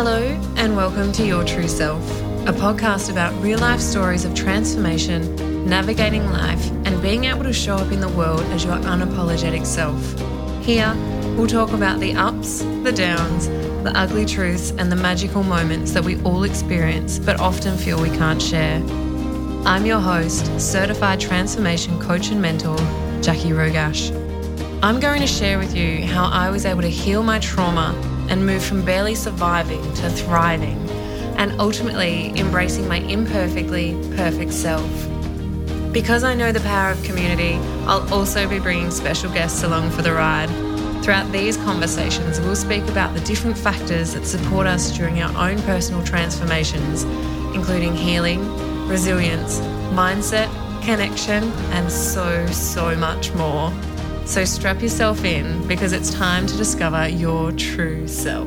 Hello, and welcome to Your True Self, a podcast about real life stories of transformation, navigating life, and being able to show up in the world as your unapologetic self. Here, we'll talk about the ups, the downs, the ugly truths, and the magical moments that we all experience but often feel we can't share. I'm your host, certified transformation coach and mentor, Jackie Rogash. I'm going to share with you how I was able to heal my trauma and move from barely surviving to thriving and ultimately embracing my imperfectly perfect self. Because I know the power of community, I'll also be bringing special guests along for the ride. Throughout these conversations, we'll speak about the different factors that support us during our own personal transformations, including healing, resilience, mindset, connection, and so, so much more. So strap yourself in because it's time to discover your true self.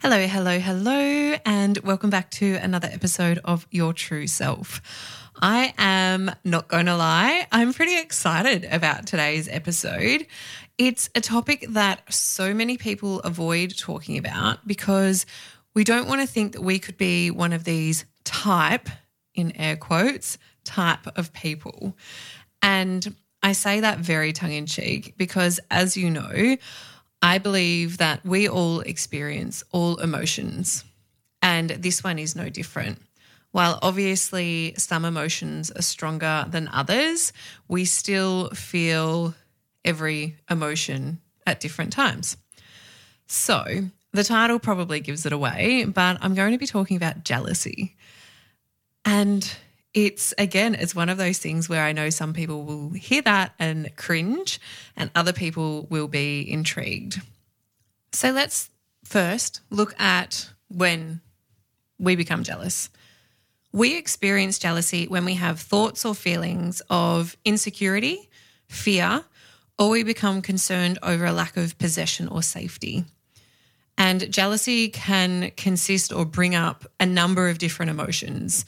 Hello, hello, hello, and welcome back to another episode of Your True Self. I am not going to lie, I'm pretty excited about today's episode. It's a topic that so many people avoid talking about because we don't want to think that we could be one of these type, in air quotes, type of people. And I say that very tongue in cheek because, as you know, I believe that we all experience all emotions, and this one is no different. While obviously some emotions are stronger than others, we still feel every emotion at different times. So, the title probably gives it away, but I'm going to be talking about jealousy. And it's again, it's one of those things where I know some people will hear that and cringe, and other people will be intrigued. So let's first look at when we become jealous. We experience jealousy when we have thoughts or feelings of insecurity, fear, or we become concerned over a lack of possession or safety. And jealousy can consist or bring up a number of different emotions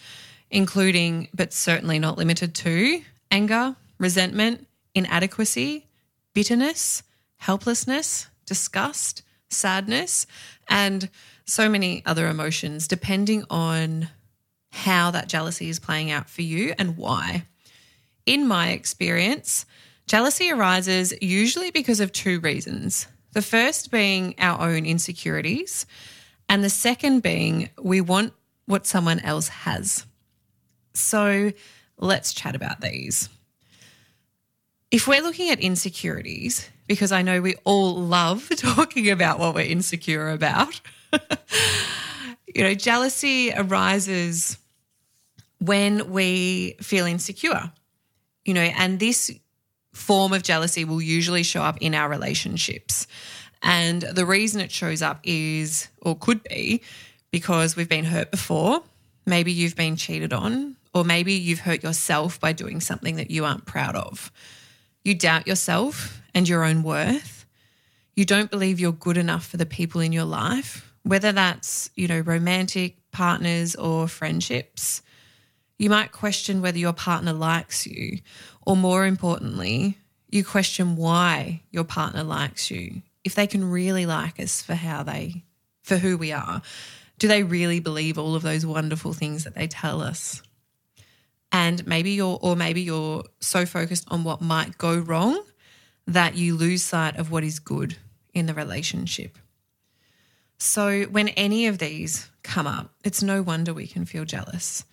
including, but certainly not limited to, anger, resentment, inadequacy, bitterness, helplessness, disgust, sadness, and so many other emotions, depending on how that jealousy is playing out for you and why. In my experience, jealousy arises usually because of two reasons. The first being our own insecurities, and the second being we want what someone else has. So let's chat about these. If we're looking at insecurities, because I know we all love talking about what we're insecure about, you know, jealousy arises when we feel insecure, you know, and this form of jealousy will usually show up in our relationships. And the reason it shows up is, or could be, because we've been hurt before. Maybe you've been cheated on. Or maybe you've hurt yourself by doing something that you aren't proud of. You doubt yourself and your own worth. You don't believe you're good enough for the people in your life, whether that's, you know, romantic partners or friendships. You might question whether your partner likes you, or more importantly, you question why your partner likes you. If they can really like us for how they, for who we are, do they really believe all of those wonderful things that they tell us? And maybe you're or maybe you're so focused on what might go wrong that you lose sight of what is good in the relationship. So when any of these come up, it's no wonder we can feel jealous.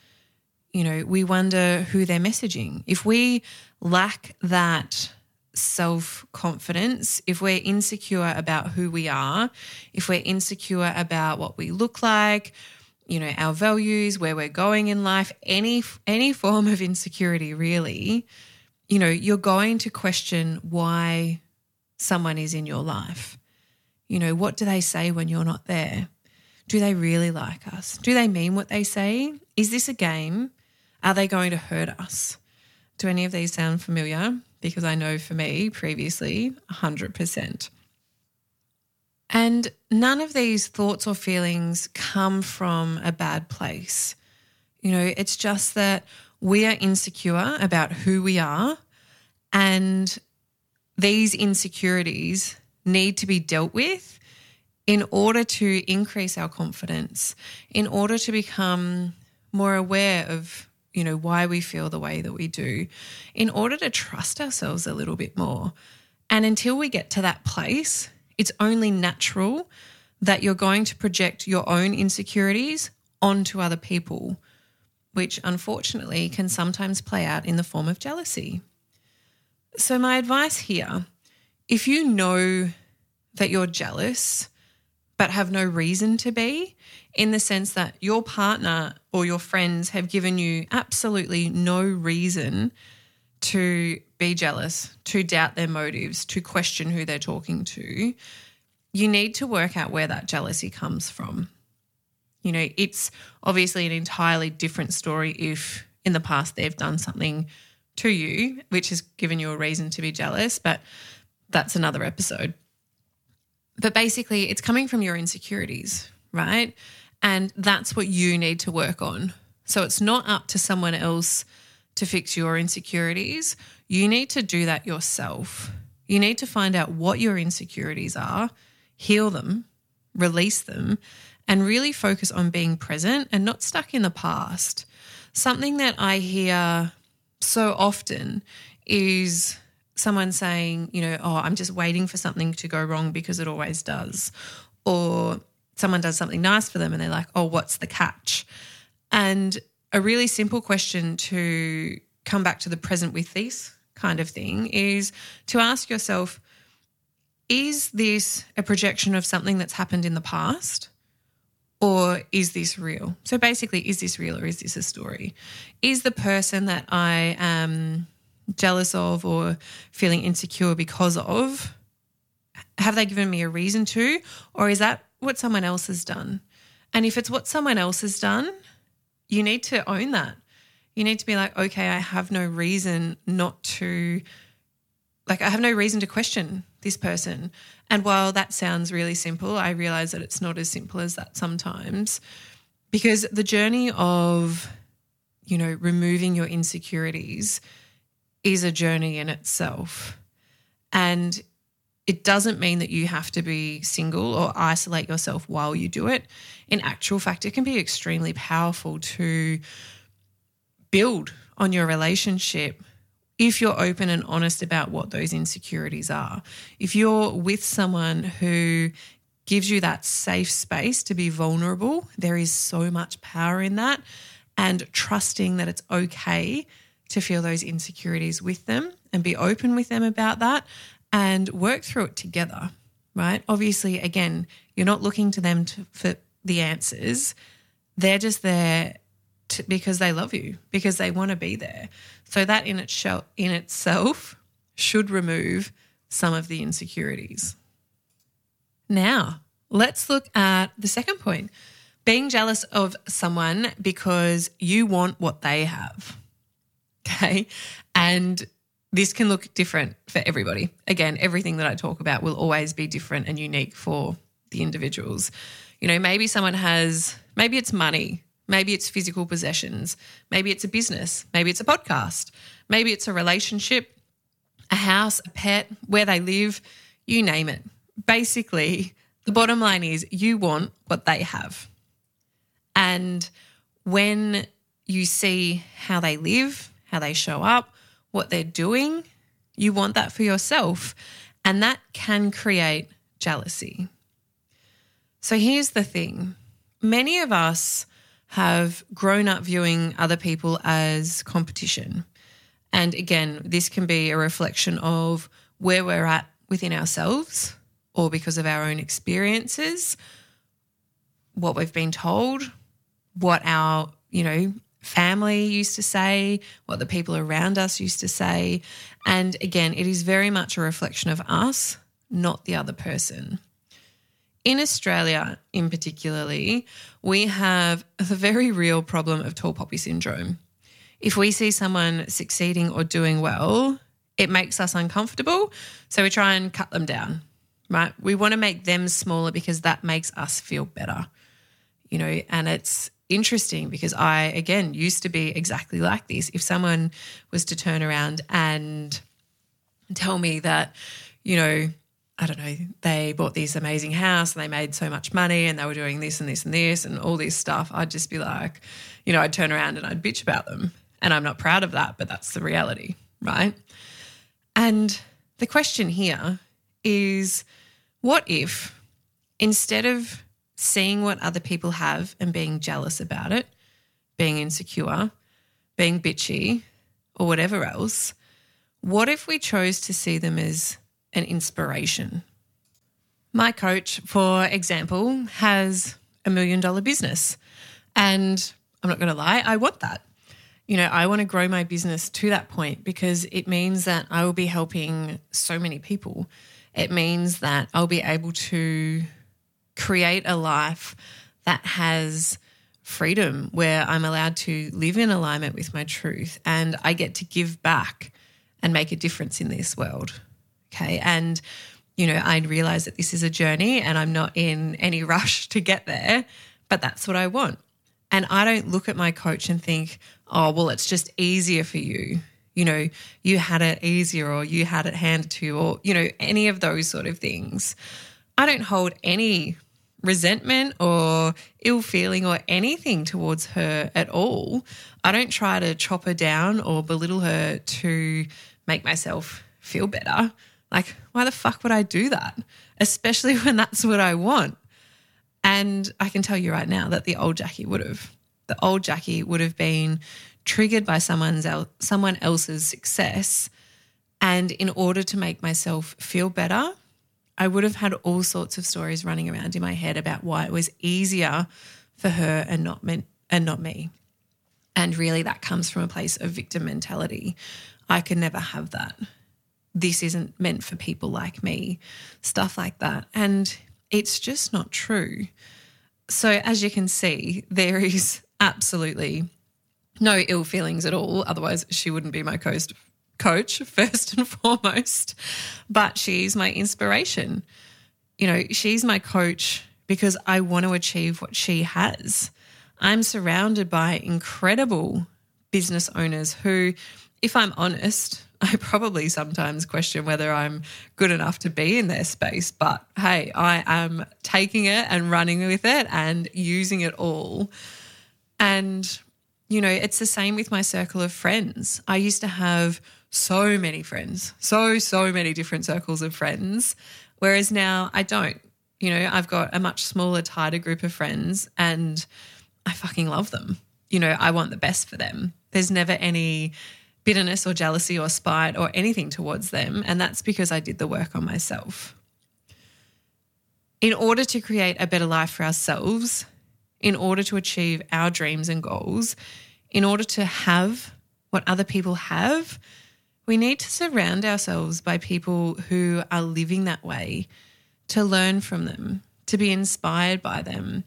You know, we wonder who they're messaging. If we lack that self confidence, if we're insecure about who we are, if we're insecure about what we look like, you know our values where we're going in life any any form of insecurity really you know you're going to question why someone is in your life. You know what do they say when you're not there? Do they really like us? Do they mean what they say? Is this a game? Are they going to hurt us? Do any of these sound familiar? Because i know for me previously 100% and none of these thoughts or feelings come from a bad place. You know, it's just that we are insecure about who we are. And these insecurities need to be dealt with in order to increase our confidence, in order to become more aware of you know why we feel the way that we do in order to trust ourselves a little bit more and until we get to that place it's only natural that you're going to project your own insecurities onto other people which unfortunately can sometimes play out in the form of jealousy. So my advice here if you know that you're jealous but have no reason to be, in the sense that your partner or your friends have given you absolutely no reason to be jealous, to doubt their motives, to question who they're talking to, you need to work out where that jealousy comes from. You know, it's obviously an entirely different story if in the past they've done something to you, which has given you a reason to be jealous, but that's another episode. But basically, it's coming from your insecurities, right? And that's what you need to work on. So it's not up to someone else to fix your insecurities. You need to do that yourself. You need to find out what your insecurities are, heal them, release them, and really focus on being present and not stuck in the past. Something that I hear so often is someone saying, you know, oh, I'm just waiting for something to go wrong because it always does. Or someone does something nice for them and they're like, oh, what's the catch? And a really simple question to come back to the present with this kind of thing is to ask yourself, is this a projection of something that's happened in the past? Or is this real? So basically, is this real or is this a story? Is the person that I am jealous of or feeling insecure because of, have they given me a reason to? Or is that what someone else has done? And if it's what someone else has done, you need to own that. You need to be like, okay, I have no reason not to, like, I have no reason to question this person. And while that sounds really simple, I realize that it's not as simple as that sometimes because the journey of, you know, removing your insecurities is a journey in itself. And it doesn't mean that you have to be single or isolate yourself while you do it. In actual fact, it can be extremely powerful to build on your relationship if you're open and honest about what those insecurities are. If you're with someone who gives you that safe space to be vulnerable, there is so much power in that. And trusting that it's okay to feel those insecurities with them and be open with them about that and work through it together, right? Obviously, again, you're not looking to them to, for the answers. They're just there because they love you, because they want to be there. So that in, its in itself should remove some of the insecurities. Now, let's look at the second point being jealous of someone because you want what they have. Okay. And this can look different for everybody. Again, everything that I talk about will always be different and unique for the individuals. You know, maybe someone has, maybe it's money, maybe it's physical possessions, maybe it's a business, maybe it's a podcast, maybe it's a relationship, a house, a pet, where they live, you name it. Basically, the bottom line is you want what they have. And when you see how they live, how they show up, what they're doing. You want that for yourself. And that can create jealousy. So here's the thing many of us have grown up viewing other people as competition. And again, this can be a reflection of where we're at within ourselves or because of our own experiences, what we've been told, what our, you know, family used to say, what the people around us used to say. And again, it is very much a reflection of us, not the other person. In Australia, in particularly, we have the very real problem of tall poppy syndrome. If we see someone succeeding or doing well, it makes us uncomfortable. So we try and cut them down, right? We want to make them smaller because that makes us feel better, you know, and it's interesting because I, again, used to be exactly like this. If someone was to turn around and tell me that, you know, I don't know, they bought this amazing house and they made so much money and they were doing this and this and this and all this stuff, I'd just be like, you know, I'd turn around and I'd bitch about them. And I'm not proud of that, but that's the reality, right? And the question here is what if instead of seeing what other people have and being jealous about it, being insecure, being bitchy, or whatever else, what if we chose to see them as an inspiration? My coach, for example, has a million dollar business. And I'm not going to lie, I want that. You know, I want to grow my business to that point because it means that I will be helping so many people. It means that I'll be able to create a life that has freedom where I'm allowed to live in alignment with my truth and I get to give back and make a difference in this world. Okay. And, you know, I realize that this is a journey and I'm not in any rush to get there, but that's what I want. And I don't look at my coach and think, oh, well, it's just easier for you. You know, you had it easier or you had it handed to you or, you know, any of those sort of things. I don't hold any resentment or ill feeling or anything towards her at all. I don't try to chop her down or belittle her to make myself feel better. Like, why the fuck would I do that? Especially when that's what I want. And I can tell you right now that the old Jackie would have. The old Jackie would have been triggered by someone's el- someone else's success. And in order to make myself feel better, I would have had all sorts of stories running around in my head about why it was easier for her and not me, and not me. And really that comes from a place of victim mentality. I could never have that. This isn't meant for people like me. Stuff like that. And it's just not true. So as you can see, there is absolutely no ill feelings at all. Otherwise, she wouldn't be my coach coach first and foremost, but she's my inspiration. You know, she's my coach because I want to achieve what she has. I'm surrounded by incredible business owners who, if I'm honest, I probably sometimes question whether I'm good enough to be in their space. But hey, I am taking it and running with it and using it all. And, you know, it's the same with my circle of friends. I used to have so many friends, so, so many different circles of friends. Whereas now I don't. You know, I've got a much smaller, tighter group of friends and I fucking love them. You know, I want the best for them. There's never any bitterness or jealousy or spite or anything towards them. And that's because I did the work on myself. In order to create a better life for ourselves, in order to achieve our dreams and goals, in order to have what other people have, we need to surround ourselves by people who are living that way, to learn from them, to be inspired by them,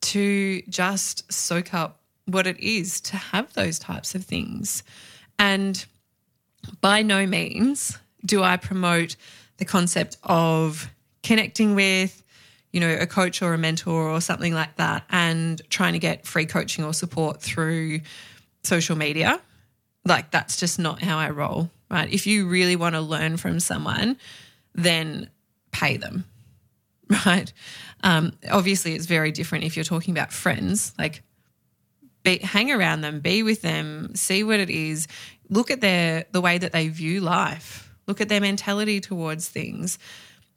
to just soak up what it is to have those types of things. And by no means do I promote the concept of connecting with, you know, a coach or a mentor or something like that and trying to get free coaching or support through social media. Like that's just not how I roll, right? If you really want to learn from someone, then pay them, right? Um, obviously, it's very different if you're talking about friends. Like, be, hang around them, be with them, see what it is. Look at their the way that they view life. Look at their mentality towards things.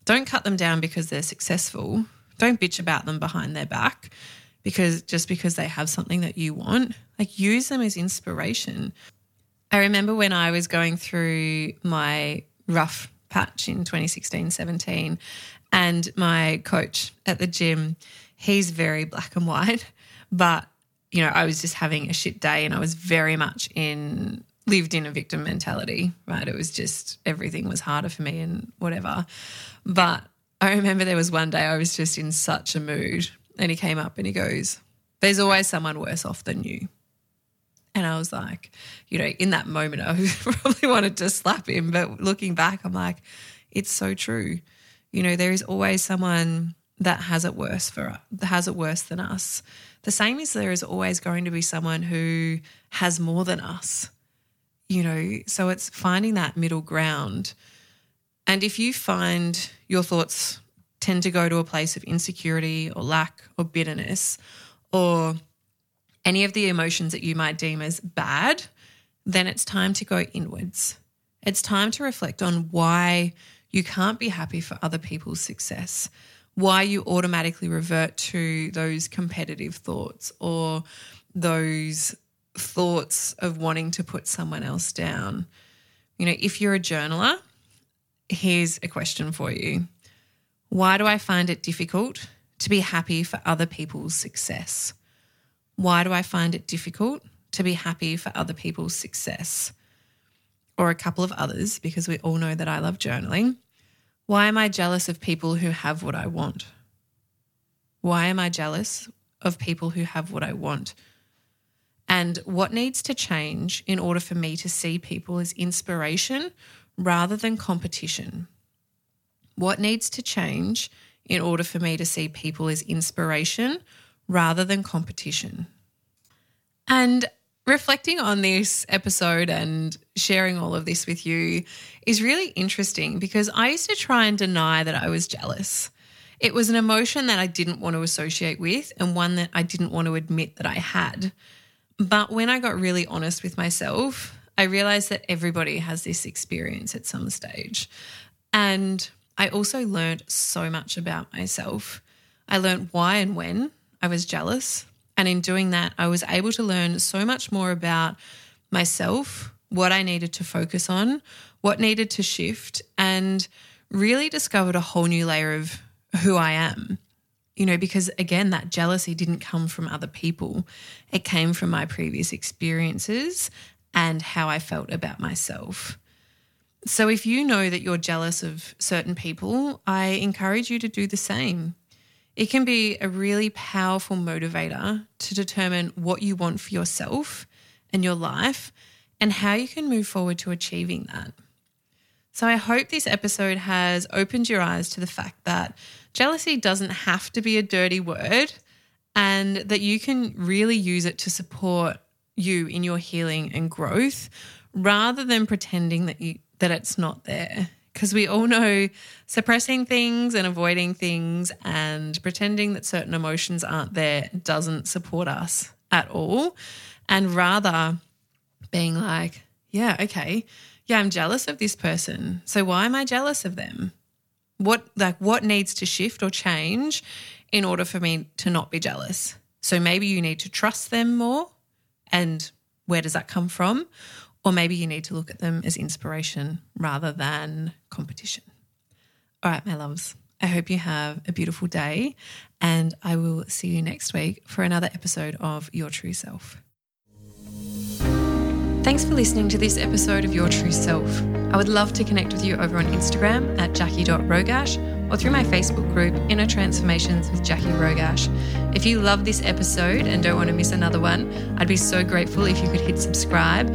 Don't cut them down because they're successful. Don't bitch about them behind their back because just because they have something that you want. Like use them as inspiration. I remember when I was going through my rough patch in 2016 17, and my coach at the gym, he's very black and white, but you know, I was just having a shit day and I was very much in lived in a victim mentality, right? It was just everything was harder for me and whatever. But I remember there was one day I was just in such a mood and he came up and he goes, There's always someone worse off than you. And I was like, you know, in that moment, I probably wanted to slap him. But looking back, I'm like, it's so true. You know, there is always someone that has it worse for that has it worse than us. The same is there is always going to be someone who has more than us. You know, so it's finding that middle ground And if you find your thoughts tend to go to a place of insecurity or lack or bitterness or any of the emotions that you might deem as bad, then it's time to go inwards. It's time to reflect on why you can't be happy for other people's success, why you automatically revert to those competitive thoughts or those thoughts of wanting to put someone else down. You know, if you're a journaler, here's a question for you Why do I find it difficult to be happy for other people's success? Why do I find it difficult to be happy for other people's success? Or a couple of others, because we all know that I love journaling. Why am I jealous of people who have what I want? Why am I jealous of people who have what I want? And what needs to change in order for me to see people as inspiration rather than competition? What needs to change in order for me to see people as inspiration rather than competition. And reflecting on this episode and sharing all of this with you is really interesting because I used to try and deny that I was jealous. It was an emotion that I didn't want to associate with and one that I didn't want to admit that I had. But when I got really honest with myself, I realized that everybody has this experience at some stage. And I also learned so much about myself. I learned why and when I was jealous. And in doing that, I was able to learn so much more about myself, what I needed to focus on, what needed to shift, and really discovered a whole new layer of who I am. You know, because again, that jealousy didn't come from other people, it came from my previous experiences and how I felt about myself. So, if you know that you're jealous of certain people, I encourage you to do the same. It can be a really powerful motivator to determine what you want for yourself and your life and how you can move forward to achieving that. So, I hope this episode has opened your eyes to the fact that jealousy doesn't have to be a dirty word and that you can really use it to support you in your healing and growth rather than pretending that you that it's not there because we all know suppressing things and avoiding things and pretending that certain emotions aren't there doesn't support us at all. And rather being like, yeah, okay, yeah, I'm jealous of this person. So why am I jealous of them? What like what needs to shift or change in order for me to not be jealous? So maybe you need to trust them more and where does that come from? Or maybe you need to look at them as inspiration rather than competition. All right, my loves, I hope you have a beautiful day, and I will see you next week for another episode of Your True Self. Thanks for listening to this episode of Your True Self. I would love to connect with you over on Instagram at jackie.rogash or through my Facebook group, Inner Transformations with Jackie Rogash. If you love this episode and don't want to miss another one, I'd be so grateful if you could hit subscribe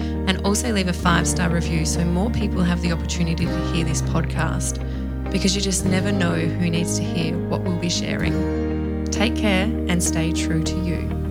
also leave a five star review so more people have the opportunity to hear this podcast. Because you just never know who needs to hear what we'll be sharing. Take care and stay true to you.